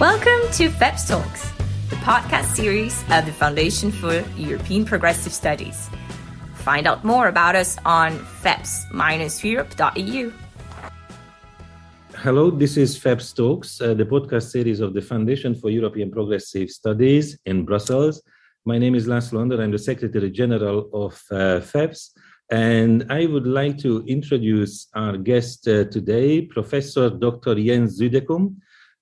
Welcome to FEPS Talks, the podcast series of the Foundation for European Progressive Studies. Find out more about us on feps-europe.eu. Hello, this is FEPS Talks, uh, the podcast series of the Foundation for European Progressive Studies in Brussels. My name is László Andor. I'm the Secretary General of uh, FEPS. And I would like to introduce our guest uh, today, Professor Dr. Jens Südekum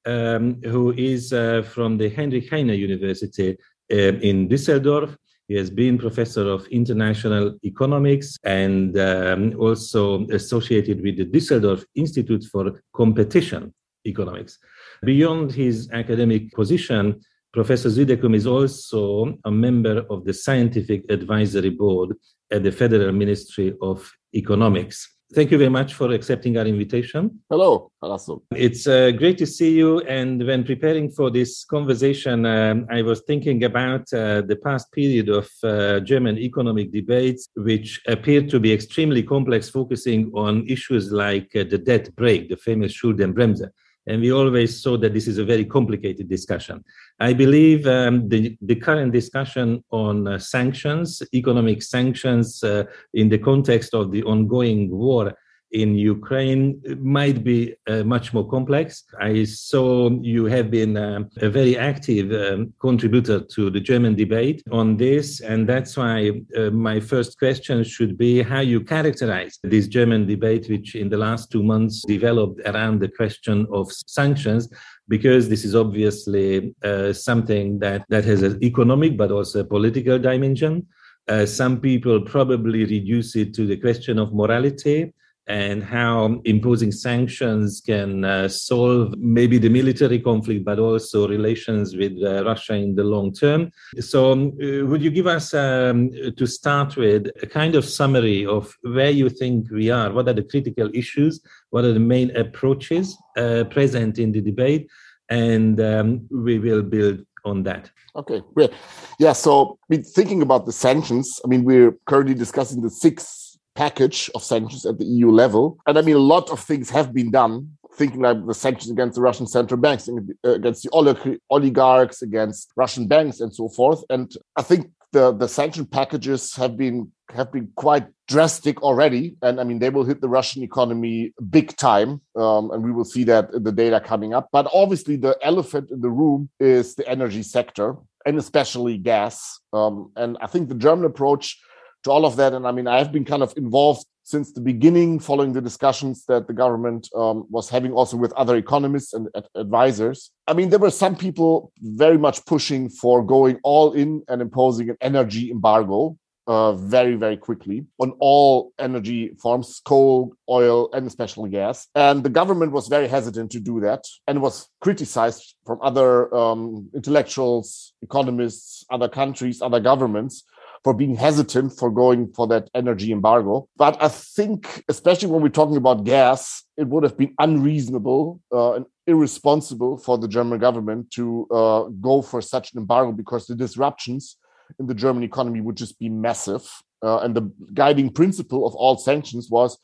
um, who is uh, from the Heinrich Heine University uh, in Düsseldorf. He has been professor of international economics and um, also associated with the Düsseldorf Institute for Competition Economics. Beyond his academic position, Professor Südekum is also a member of the Scientific Advisory Board at the Federal Ministry of Economics. Thank you very much for accepting our invitation. Hello, László. It's uh, great to see you. And when preparing for this conversation, um, I was thinking about uh, the past period of uh, German economic debates, which appeared to be extremely complex, focusing on issues like uh, the debt brake, the famous Schuldenbremse. And we always saw that this is a very complicated discussion. I believe um, the, the current discussion on uh, sanctions, economic sanctions uh, in the context of the ongoing war in Ukraine might be uh, much more complex. I saw you have been uh, a very active um, contributor to the German debate on this, and that's why uh, my first question should be how you characterize this German debate, which in the last two months developed around the question of sanctions because this is obviously uh, something that, that has an economic but also a political dimension. Uh, some people probably reduce it to the question of morality and how imposing sanctions can uh, solve maybe the military conflict, but also relations with uh, Russia in the long term. So, um, uh, would you give us, um, to start with, a kind of summary of where you think we are? What are the critical issues? What are the main approaches uh, present in the debate? And um, we will build on that. Okay, great. Yeah, so I mean, thinking about the sanctions, I mean, we're currently discussing the six package of sanctions at the EU level. And I mean, a lot of things have been done, thinking like the sanctions against the Russian central banks, against the oligarchs, against Russian banks, and so forth. And I think the, the sanction packages have been have been quite drastic already, and I mean they will hit the Russian economy big time, um, and we will see that in the data coming up. But obviously, the elephant in the room is the energy sector, and especially gas. Um, and I think the German approach to all of that. And I mean, I've been kind of involved since the beginning, following the discussions that the government um, was having also with other economists and ad- advisors. I mean, there were some people very much pushing for going all in and imposing an energy embargo uh, very, very quickly on all energy forms, coal, oil, and especially gas. And the government was very hesitant to do that and was criticized from other um, intellectuals, economists, other countries, other governments for being hesitant for going for that energy embargo. But I think, especially when we're talking about gas, it would have been unreasonable uh, and irresponsible for the German government to uh, go for such an embargo because the disruptions in the German economy would just be massive. Uh, and the guiding principle of all sanctions was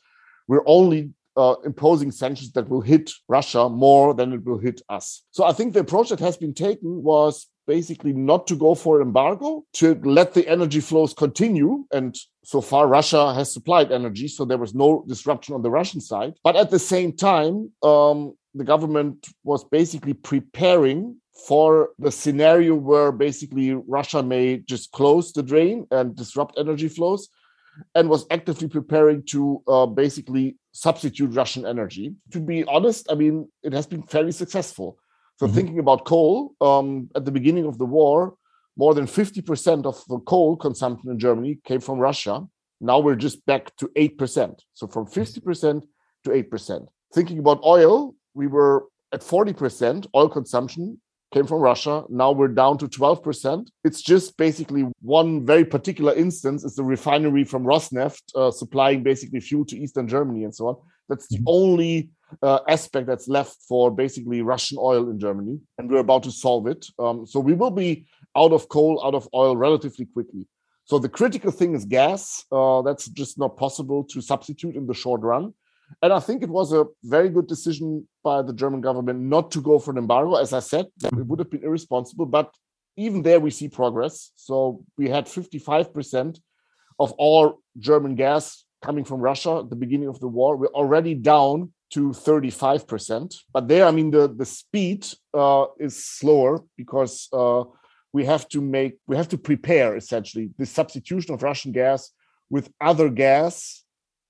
we're only uh, imposing sanctions that will hit Russia more than it will hit us. So I think the approach that has been taken was basically not to go for embargo, to let the energy flows continue. And so far, Russia has supplied energy, so there was no disruption on the Russian side. But at the same time, um, the government was basically preparing for the scenario where basically Russia may just close the drain and disrupt energy flows and was actively preparing to uh, basically substitute Russian energy. To be honest, I mean, it has been fairly successful. So mm-hmm. thinking about coal, um, at the beginning of the war, more than 50% of the coal consumption in Germany came from Russia. Now we're just back to 8%. So from 50% to 8%. Thinking about oil, we were at 40% oil consumption came from Russia. Now we're down to 12%. It's just basically one very particular instance is the refinery from Rosneft uh, supplying basically fuel to Eastern Germany and so on. That's the mm-hmm. only uh, aspect that's left for basically Russian oil in Germany, and we're about to solve it. Um, so we will be out of coal, out of oil relatively quickly. So the critical thing is gas. Uh, that's just not possible to substitute in the short run. And I think it was a very good decision by the German government not to go for an embargo. As I said, it would have been irresponsible, but even there we see progress. So we had 55% of all German gas coming from Russia at the beginning of the war. We're already down to 35%. But there, I mean, the, the speed uh, is slower because uh, we have to make, we have to prepare essentially the substitution of Russian gas with other gas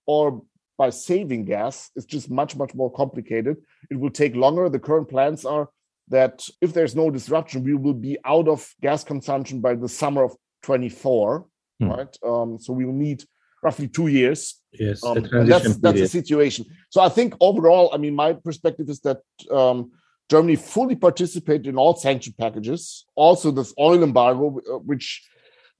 or by saving gas is just much, much more complicated. It will take longer. The current plans are that if there's no disruption, we will be out of gas consumption by the summer of 24, hmm. right? Um, so we will need roughly two years. Yes, um, that's that's the situation. So I think overall, I mean, my perspective is that um, Germany fully participated in all sanction packages. Also, this oil embargo, uh, which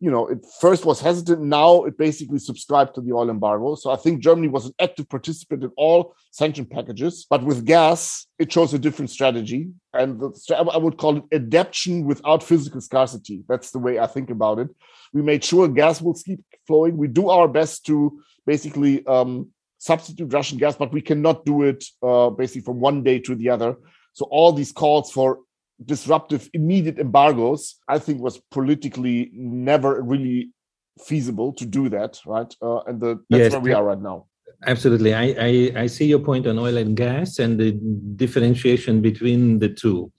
you know, it first was hesitant. Now it basically subscribed to the oil embargo. So I think Germany was an active participant in all sanction packages. But with gas, it chose a different strategy. And the, I would call it adaptation without physical scarcity. That's the way I think about it. We made sure gas will keep flowing. We do our best to basically um, substitute Russian gas, but we cannot do it uh, basically from one day to the other. So all these calls for disruptive immediate embargoes, I think was politically never really feasible to do that, right? Uh, and the, that's yes, where we are right now. Absolutely. I, I, I, see your point on oil and gas and the differentiation between the two.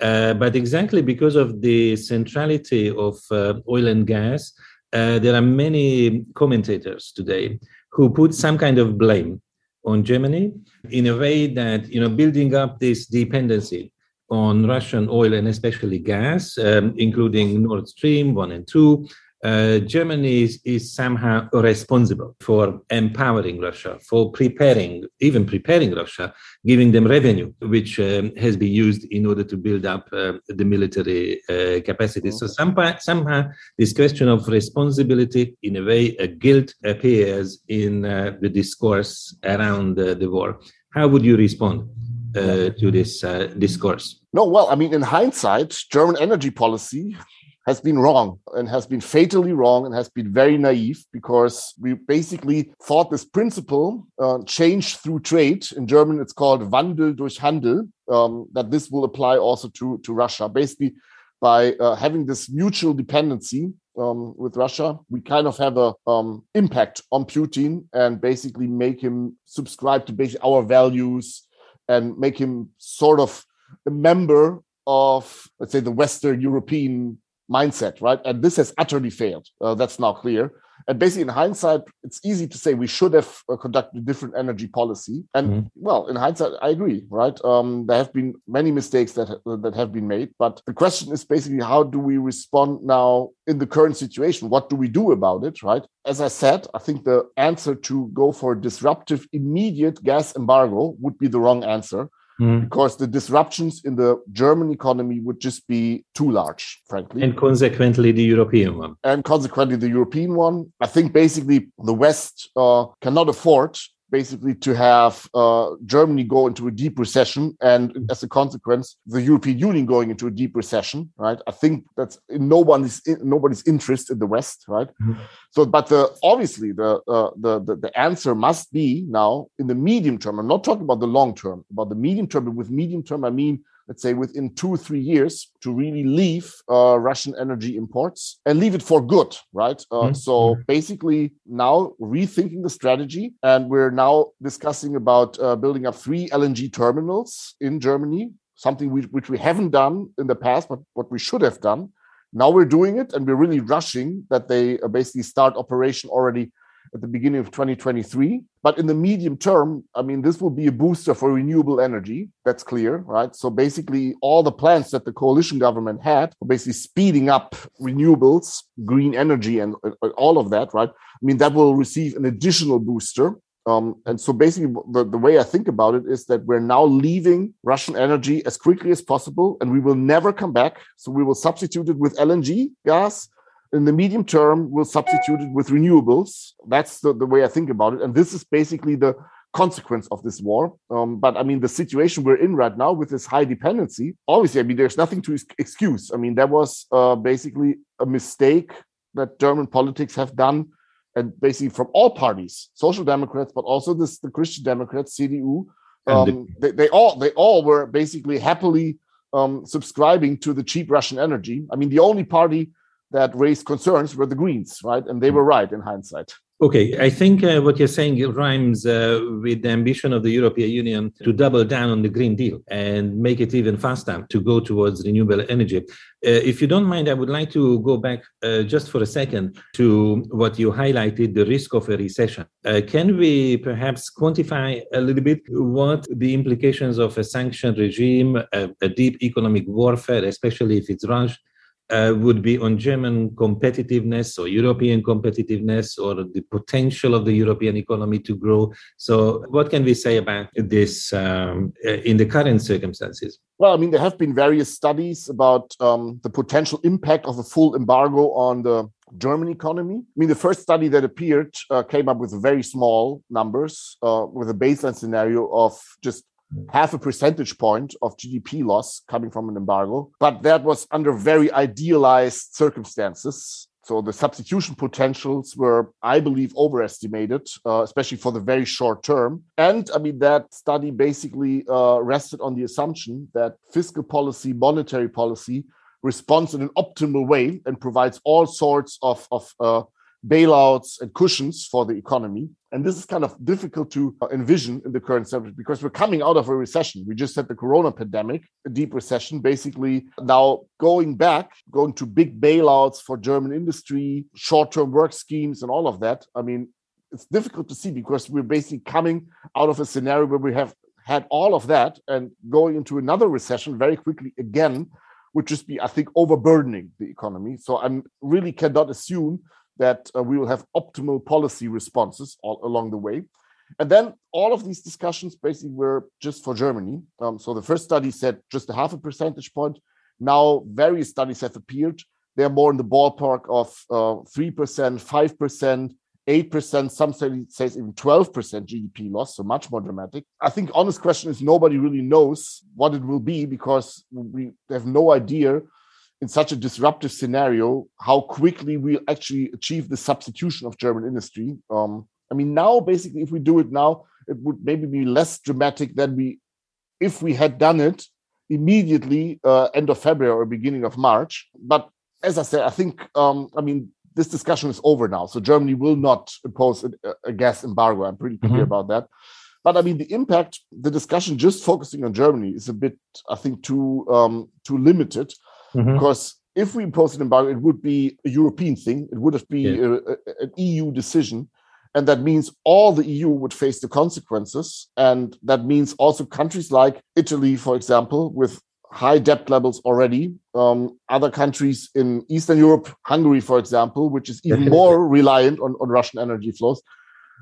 Uh, but exactly because of the centrality of uh, oil and gas, uh, there are many commentators today who put some kind of blame on Germany in a way that, you know, building up this dependency on Russian oil and especially gas, um, including Nord Stream 1 and 2, uh, Germany is, is, somehow responsible for empowering Russia, for preparing, even preparing Russia, giving them revenue, which um, has been used in order to build up uh, the military uh, capacity. So somehow, somehow, this question of responsibility, in a way, a guilt appears in uh, the discourse around the war. How would you respond? Uh, to this uh, discourse? No, well, I mean, in hindsight, German energy policy has been wrong and has been fatally wrong and has been very naive because we basically thought this principle uh, change through trade. In german it's called wandel durch handel um, that this will apply also to, to russia. Basically by uh, having this mutual dependency um, with Russia, we kind of have a um, impact on Putin and basically make him subscribe to basically our values and make him sort of a member of, let's say, the Western European mindset, right? And this has utterly failed. Uh, that's now clear. And basically, in hindsight, it's easy to say we should have uh, conducted a different energy policy. And mm-hmm. well, in hindsight, I agree, right? Um, there have been many mistakes that uh, that have been made, but the question is basically how do we respond now in the current situation? What do we do about it, right? As I said, I think the answer to go for a disruptive, immediate gas embargo would be the wrong answer mm. because the disruptions in the German economy would just be too large, frankly. And consequently, the European one. And consequently, the European one. I think basically the West uh, cannot afford basically to have uh, Germany go into a deep recession, and as a consequence, the European Union going into a deep recession. Right? I think that's in nobody's in, nobody's interest in the West. Right? Mm-hmm. So, but the obviously the, uh, the the the answer must be now in the medium term. I'm not talking about the long term, about the medium term. But with medium term, I mean let's say within two three years to really leave uh, russian energy imports and leave it for good right uh, mm-hmm. so mm-hmm. basically now rethinking the strategy and we're now discussing about uh, building up three lng terminals in germany something we, which we haven't done in the past but what we should have done now we're doing it and we're really rushing that they uh, basically start operation already at the beginning of 2023. But in the medium term, I mean, this will be a booster for renewable energy. That's clear, right? So basically, all the plans that the coalition government had, for basically speeding up renewables, green energy, and, and all of that, right? I mean, that will receive an additional booster. Um, and so basically, the, the way I think about it is that we're now leaving Russian energy as quickly as possible, and we will never come back. So we will substitute it with LNG gas in the medium term we'll substitute it with renewables. That's the, the way i think about it. And this is basically the consequence of this war. Um, but i mean the situation we're in right now with this high dependency obviously i mean there's nothing to excuse. I mean that was uh, basically a mistake that german politics have done and basically from all parties, social democrats, but also this, the Christian Democrats, CDU, um, they, they, all they all were basically happily um, subscribing to the cheap Russian energy. I mean, the only party that raised concerns were the Greens, right? And they were right in hindsight. Okay, I think uh, what you're saying rhymes uh, with the ambition of the European Union to double down on the Green Deal and make it even faster to go towards renewable energy. Uh, if you don't mind, I would like to go back uh, just for a second to what you highlighted the risk of a recession. Uh, can we perhaps quantify a little bit what the implications of a sanction regime, a, a deep economic warfare, especially if it's launched, uh, would be on German competitiveness or European competitiveness or the potential of the European economy to grow. So, what can we say about this um, in the current circumstances? Well, I mean, there have been various studies about um, the potential impact of a full embargo on the German economy. I mean, the first study that appeared uh, came up with very small numbers, uh, with a baseline scenario of just half a percentage point of GDP loss coming from an embargo, but that was under very idealized circumstances. So the substitution potentials were, I believe, overestimated, uh, especially for the very short term. And I mean, that study basically uh, rested on the assumption that fiscal policy, monetary policy responds in an optimal way and provides all sorts of, of uh, bailouts and cushions for the economy. And this is kind of difficult to envision in the current subject because we're coming out of a recession. We just had the corona pandemic, a deep recession, basically now going back, going to big bailouts for German industry, short term work schemes, and all of that. I mean, it's difficult to see because we're basically coming out of a scenario where we have had all of that and going into another recession very quickly again would just be, I think, overburdening the economy. So I really cannot assume that uh, we will have optimal policy responses all along the way. And then all of these discussions basically were just for Germany. Um, so the first study said just a half a percentage point. Now various studies have appeared. They're more in the ballpark of uh, 3%, 5%, 8%, some say says even 12% GDP loss, so much more dramatic. I think honest question is nobody really knows what it will be because we have no idea in such a disruptive scenario how quickly we actually achieve the substitution of German industry. Um, I mean, now basically, if we do it now, it would maybe be less dramatic than we if we had done it immediately uh, end of February or beginning of March. But as I said, I think um, I mean this discussion is over now. So Germany will not impose a, a gas embargo. I'm pretty clear mm-hmm. about that. But I mean, the impact, the discussion just focusing on Germany is a bit, I think, too um, too limited mm-hmm. because if we imposed an embargo, it would be a European thing. It would have been yeah. a, a, an EU decision. And that means all the EU would face the consequences. And that means also countries like Italy, for example, with high debt levels already. Um, other countries in Eastern Europe, Hungary, for example, which is even more reliant on, on Russian energy flows.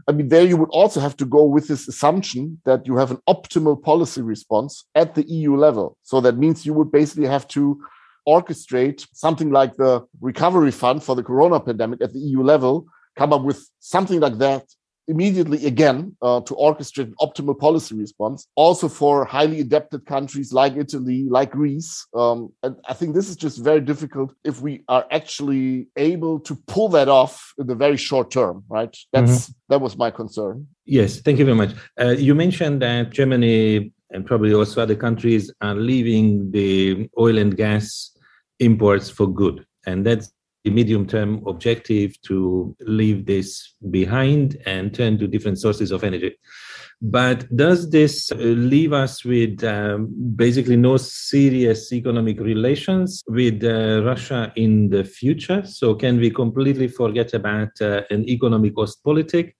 I mean, there you would also have to go with this assumption that you have an optimal policy response at the EU level. So that means you would basically have to orchestrate something like the recovery fund for the corona pandemic at the EU level, come up with something like that immediately again uh, to orchestrate an optimal policy response also for highly adapted countries like italy like greece. Um, and i think this is just very difficult if we are actually able to pull that off in the very short term right? That's mm-hmm. that was my concern. Yes thank you very much. Uh, you mentioned that germany and probably also other countries are leaving the oil and gas imports for good. And that's the medium term objective to leave this behind and turn to different sources of energy. But does this uh, leave us with um, basically no serious economic relations with uh, Russia in the future? So, can we completely forget about uh, an economic Ostpolitik?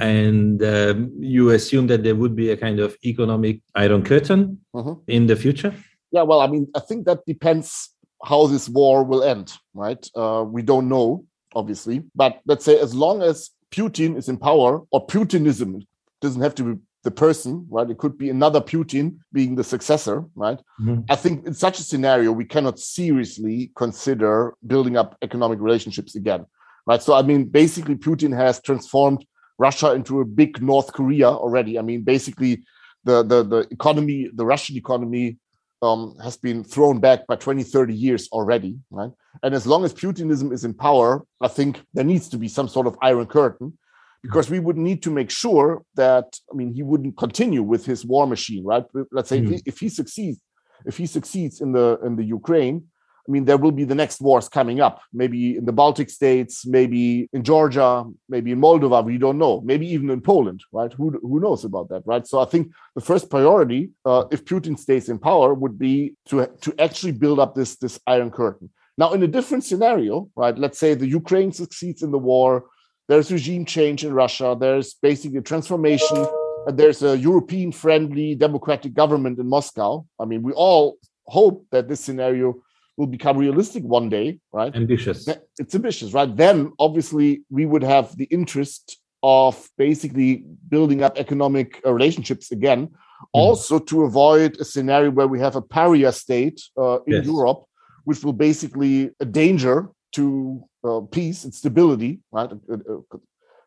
And um, you assume that there would be a kind of economic iron curtain mm-hmm. in the future? Yeah, well, I mean, I think that depends how this war will end, right? Uh, we don't know, obviously. But let's say as long as Putin is in power, or Putinism doesn't have to be the person, right? It could be another Putin being the successor, right? Mm-hmm. I think in such a scenario, we cannot seriously consider building up economic relationships again, right? So, I mean, basically, Putin has transformed Russia into a big North Korea already. I mean, basically, the the the economy, the Russian economy um, has been thrown back by 20, 30 years already, right? And as long as Putinism is in power, I think there needs to be some sort of iron curtain because we would need to make sure that, I mean, he wouldn't continue with his war machine, right? Let's say mm. if, he, if he succeeds, if he succeeds in the in the Ukraine, I mean, there will be the next wars coming up, maybe in the Baltic states, maybe in Georgia, maybe in Moldova. We don't know. Maybe even in Poland, right? Who, who knows about that, right? So I think the first priority, uh, if Putin stays in power, would be to to actually build up this this Iron Curtain. Now, in a different scenario, right? Let's say the Ukraine succeeds in the war. There's regime change in Russia. There's basically a transformation. And there's a European-friendly democratic government in Moscow. I mean, we all hope that this scenario will become realistic one day, right? Ambitious. It's ambitious, right? Then obviously we would have the interest of basically building up economic uh, relationships again, mm. also to avoid a scenario where we have a pariah state uh, in yes. Europe, which will basically a danger to uh, peace and stability, right? Uh, uh,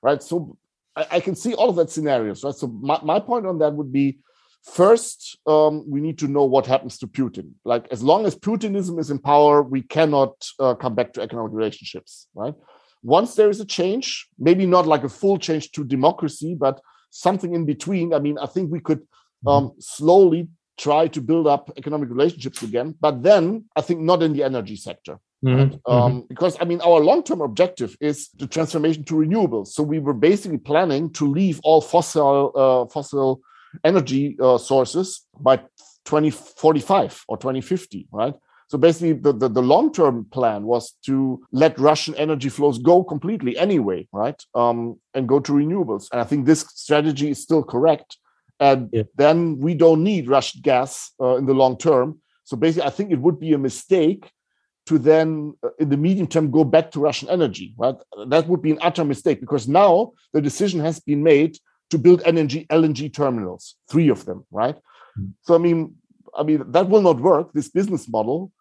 right. So I, I, can see all of that scenarios, right? So my, my point on that would be First, um, we need to know what happens to Putin. Like, as long as Putinism is in power, we cannot uh, come back to economic relationships, right? Once there is a change, maybe not like a full change to democracy, but something in between. I mean, I think we could mm-hmm. um, slowly try to build up economic relationships again, but then I think not in the energy sector. Mm-hmm. Um, mm-hmm. Because I mean, our long-term objective is the transformation to renewables. So we were basically planning to leave all fossil uh, fossil energy uh, sources by 2045 or 2050, right? So basically, the, the, the long term plan was to let Russian energy flows go completely anyway, right? Um, and go to renewables. And I think this strategy is still correct. And yeah. then we don't need Russian gas uh, in the long term. So basically, I think it would be a mistake to then, uh, in the medium term, go back to Russian energy, right? That would be an utter mistake because now the decision has been made to build LNG LNG terminals, three of them, right? Mm. So I mean, I mean that will not work. This business model,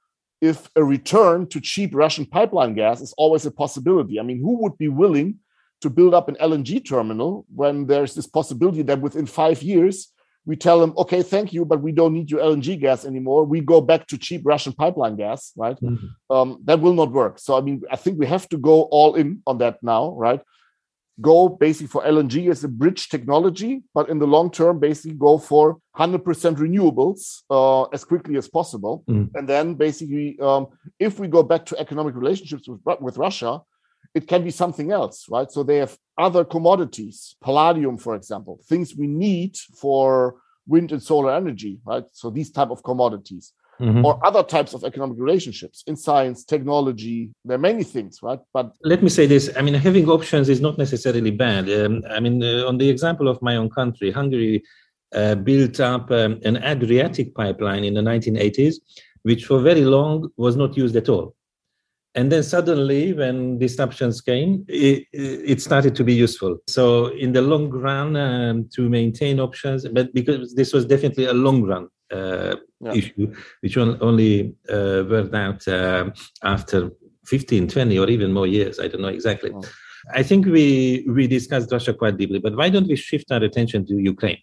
if a return to cheap Russian pipeline gas is always a possibility. I mean, who would be willing to build up an LNG terminal when there's this possibility that within five years we tell them, okay, thank you, but we don't need your LNG gas anymore. We go back to cheap Russian pipeline gas, right? Mm-hmm. Um, that will not work. So, I mean, I think we have to go all in on that now, right? Go basically for LNG as a bridge technology, but in the long term, basically go for 100% renewables uh, as quickly as possible. Mm. And then basically, um, if we go back to economic relationships with, with Russia, it can be something else, right? So they have other commodities, palladium, for example, things we need for wind and solar energy, right? So these type of commodities mm-hmm. or other types of economic relationships in science, technology. There are many things, right? But let me say this: I mean, having options is not necessarily bad. Um, I mean, uh, on the example of my own country, Hungary uh, built up um, an Adriatic pipeline in the 1980s, which for very long was not used at all. And then suddenly, when disruptions came, it, it, started to be useful. So, in the long run, um, to maintain options, but because this was definitely a long run uh, yeah. issue, which only uh, worked out uh, after 15, 20, or even more years. I don't know exactly. Oh. I think we we discussed Russia quite deeply, but why don't we shift our attention to Ukraine?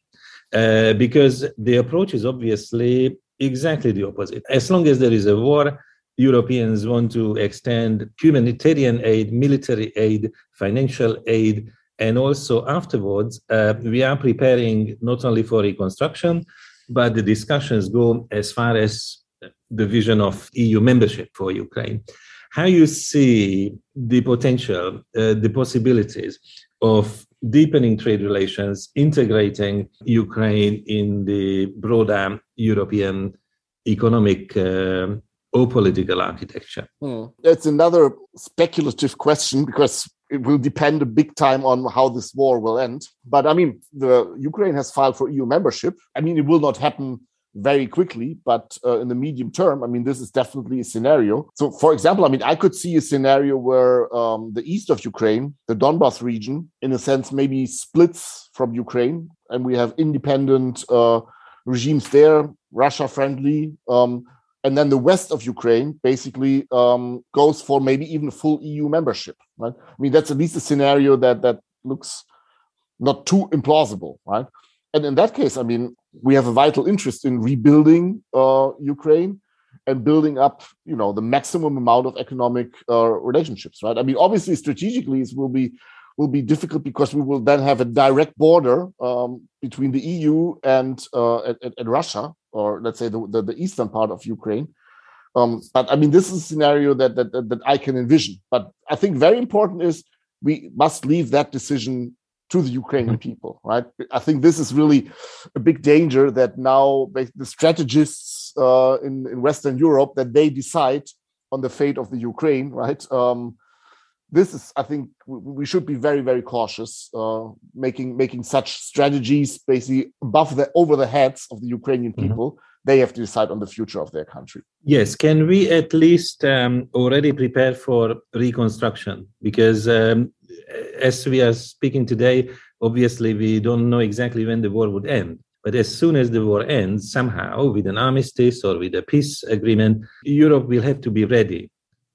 Uh, because the approach is obviously exactly the opposite. As long as there is a war, Europeans want to extend humanitarian aid, military aid, financial aid, and also afterwards, uh, we are preparing not only for reconstruction, but the discussions go as far as the vision of EU membership for Ukraine. How you see the potential, uh, the possibilities of deepening trade relations, integrating Ukraine in the broader European economic uh, or political architecture? Hmm. It's another speculative question because it will depend a big time on how this war will end. But I mean, the Ukraine has filed for EU membership. I mean, it will not happen very quickly, but uh, in the medium term, I mean, this is definitely a scenario. So, for example, I mean, I could see a scenario where um, the east of Ukraine, the Donbas region, in a sense, maybe splits from Ukraine, and we have independent uh, regimes there, Russia friendly. Um, and then the west of Ukraine basically um, goes for maybe even full EU membership. Right? I mean, that's at least a scenario that that looks not too implausible, right? And in that case, I mean, we have a vital interest in rebuilding uh, Ukraine and building up, you know, the maximum amount of economic uh, relationships, right? I mean, obviously, strategically, it will be will be difficult because we will then have a direct border um, between the EU and, uh, and, and Russia, or let's say the, the, the eastern part of Ukraine. Um, but I mean, this is a scenario that, that that I can envision. But I think very important is we must leave that decision to the Ukrainian mm-hmm. people, right? I think this is really a big danger that now the strategists uh, in, in Western Europe that they decide on the fate of the Ukraine, right? Um, this is, I think, we should be very, very cautious uh, making making such strategies basically above the over the heads of the Ukrainian mm-hmm. people. Mm-hmm. They have to decide on the future of their country. Yes, can we at least um, already prepare for reconstruction? Because um, as we are speaking today, obviously we don't know exactly when the war would end. But as soon as the war ends, somehow with an armistice or with a peace agreement, Europe will have to be ready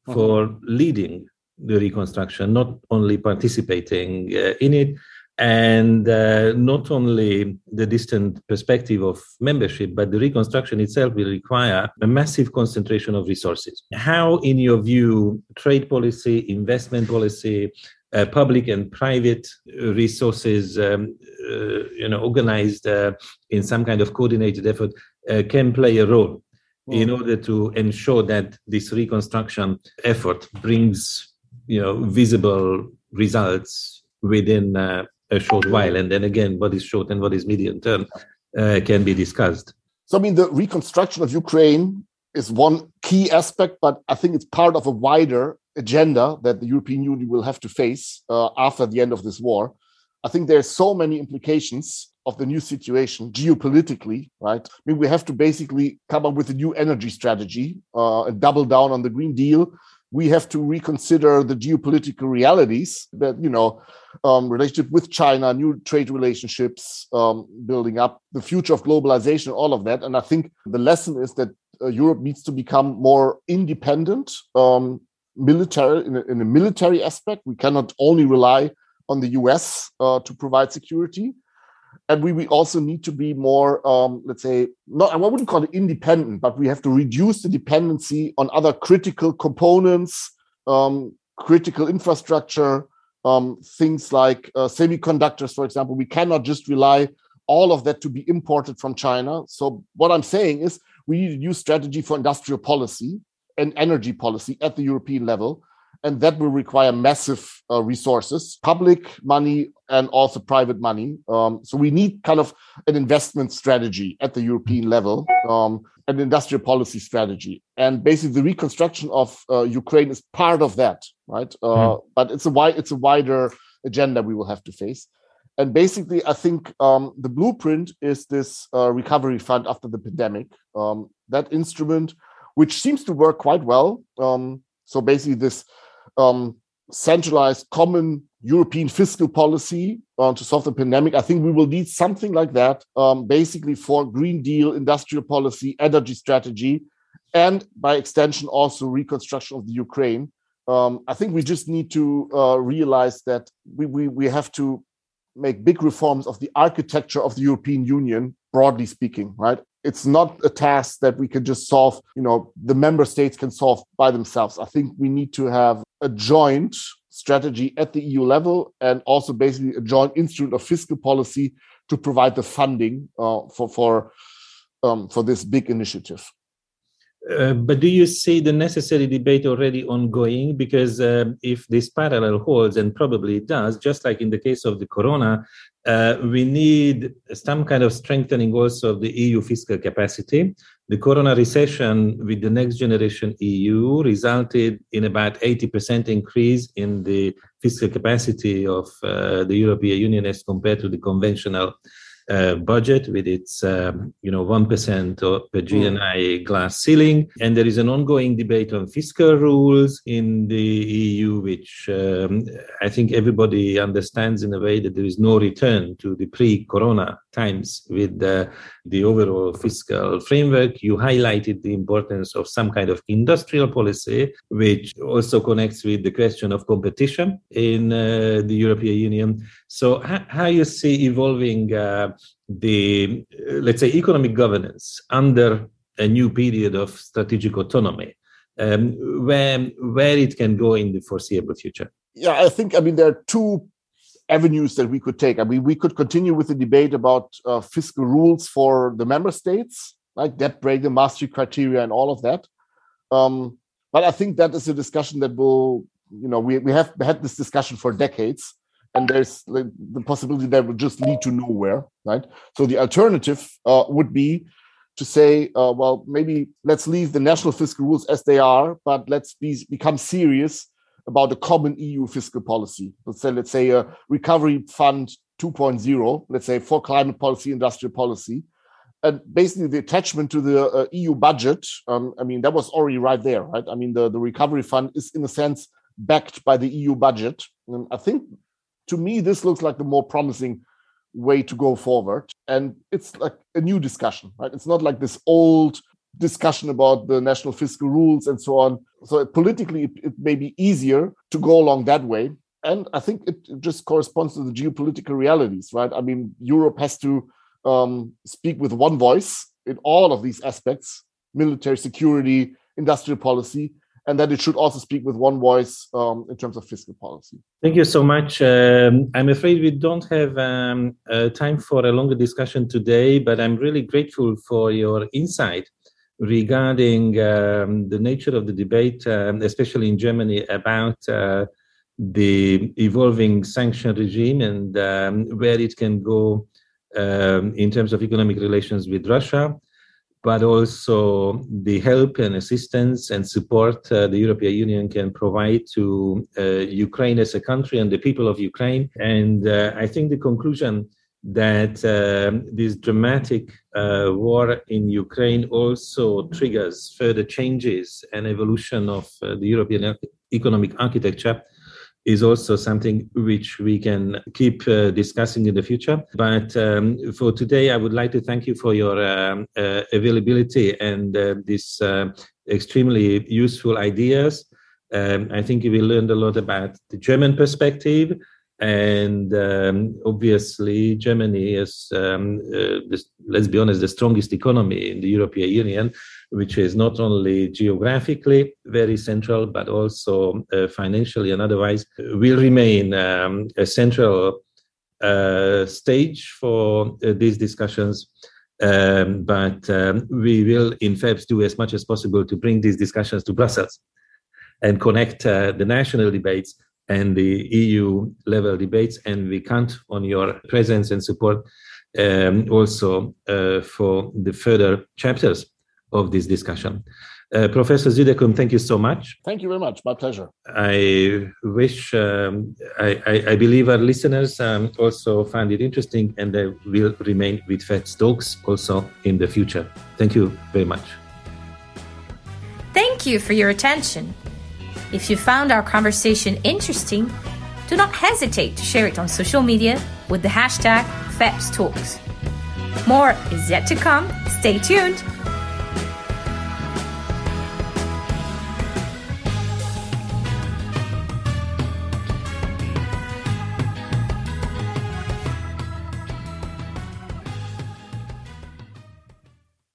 mm-hmm. for leading the reconstruction, not only participating uh, in it, and uh, not only the distant perspective of membership, but the reconstruction itself will require a massive concentration of resources. How, in your view, trade policy, investment policy, uh, public and private resources, um, uh, you know, organized uh, in some kind of coordinated effort, uh, can play a role mm. in order to ensure that this reconstruction effort brings, you know, visible results within uh, a short while. And then again, what is short and what is medium term uh, can be discussed. So, I mean, the reconstruction of Ukraine is one key aspect, but I think it's part of a wider agenda that the European Union will have to face uh, after the end of this war. I think there's so many implications of the new situation geopolitically, right? I mean, we have to basically come up with a new energy strategy uh, and double down on the Green Deal. We have to reconsider the geopolitical realities that, you know, um, relationship with China, new trade relationships, um, building up the future of globalization, all of that. And I think the lesson is that uh, Europe needs to become more independent, um, military in a, in a, military aspect. We cannot only rely on the US uh, to provide security. And we, we also need to be more, um, let's say, not I wouldn't call it independent, but we have to reduce the dependency on other critical components, um, critical infrastructure, um, things like uh, semiconductors, for example. We cannot just rely all of that to be imported from China. So what I'm saying is we need a new strategy for industrial policy and energy policy at the European level. And that will require massive uh, resources, public money and also private money. Um, so we need kind of an investment strategy at the European level, um, an industrial policy strategy. And basically, the reconstruction of uh, Ukraine is part of that, right? Uh, mm. But it's a wide, it's a wider agenda we will have to face. And basically, I think um, the blueprint is this uh, recovery fund after the pandemic. Um, that instrument which seems to work quite well. Um, so basically, this um, centralized common European fiscal policy uh, to solve the pandemic. I think we will need something like that, um, basically for Green Deal, industrial policy, energy strategy, and by extension also reconstruction of the Ukraine. Um, I think we just need to uh, realize that we, we we have to make big reforms of the architecture of the European Union, broadly speaking, right? It's not a task that we can just solve you know the member states can solve by themselves. I think we need to have a joint strategy at the eu level and also basically a joint instrument of fiscal policy to provide the funding uh, for for um, for this big initiative uh, but do you see the necessary debate already ongoing? Because uh, if this parallel holds, and probably it does, just like in the case of the corona, uh, we need some kind of strengthening also of the EU fiscal capacity. The corona recession with the next generation EU resulted in about 80% increase in the fiscal capacity of uh, the European Union as compared to the conventional uh, budget with its um, you know 1% per GNI glass ceiling. And there is an ongoing debate on fiscal rules in the EU which um, I think everybody understands in a way that there is no return to the pre-corona times with the, the overall fiscal framework you highlighted the importance of some kind of industrial policy which also connects with the question of competition in uh, the European Union So, how, you see evolving uh, the, uh, let's say, economic governance under a new period of strategic autonomy, um, where where it can go in the foreseeable future? Yeah, I think I mean there are two avenues that we could take. I mean, we could continue with the debate about uh, fiscal rules for the member states, like debt brake, the Maastricht criteria, and all of that. Um, but I think that is a discussion that will, you know, we, we have had this discussion for decades, and there's like, the possibility that will just lead to nowhere, right? So the alternative uh, would be to say, uh, well, maybe let's leave the national fiscal rules as they are, but let's be, become serious about a common EU fiscal policy. Let's say, let's say a recovery fund 2.0, let's say for climate policy, industrial policy. And basically, the attachment to the uh, EU budget, um, I mean, that was already right there, right? I mean, the, the recovery fund is, in a sense, backed by the EU budget. And I think, to me, this looks like the more promising way to go forward. And it's like a new discussion, right? It's not like this old discussion about the national fiscal rules and so on. So politically, it, it may be easier to go along that way. And I think it just corresponds to the geopolitical realities, right? I mean, Europe has to um, speak with one voice in all of these aspects military security, industrial policy, and that it should also speak with one voice um, in terms of fiscal policy. Thank you so much. Um, I'm afraid we don't have um, uh, time for a longer discussion today, but I'm really grateful for your insight regarding um, the nature of the debate, um, especially in Germany, about uh, the evolving sanction regime and um, where it can go um, in terms of economic relations with Russia, but also the help and assistance and support uh, the European Union can provide to uh, Ukraine as a country and the people of Ukraine. And uh, I think the conclusion that uh, this dramatic uh, war in Ukraine also triggers further changes and evolution of uh, the European economic architecture is also something which we can keep uh, discussing in the future. But um, for today, I would like to thank you for your um, uh, availability and uh, these extremely useful ideas. Um, I think we learned a lot about the German perspective and um, obviously Germany is, um, uh, this, let's be honest, the strongest economy in the European Union, which is not only geographically very central, but also uh, financially and otherwise, will remain um, a central uh, stage for uh, these discussions. Um, but um, we will, in fact, do as much as possible to bring these discussions to Brussels and connect uh, the national debates and the EU level debates, and we count on your presence and support um, also uh, for the further chapters of this discussion. Uh, Professor Südekum, thank you so much. Thank you very much. My pleasure. I wish, um, I, I, I, believe our listeners um, also find it interesting and they will remain with FEPS Talks also in the future. Thank you very much. Thank you for your attention. If you found our conversation interesting, do not hesitate to share it on social media with the hashtag FEPS Talks. More is yet to come. Stay tuned.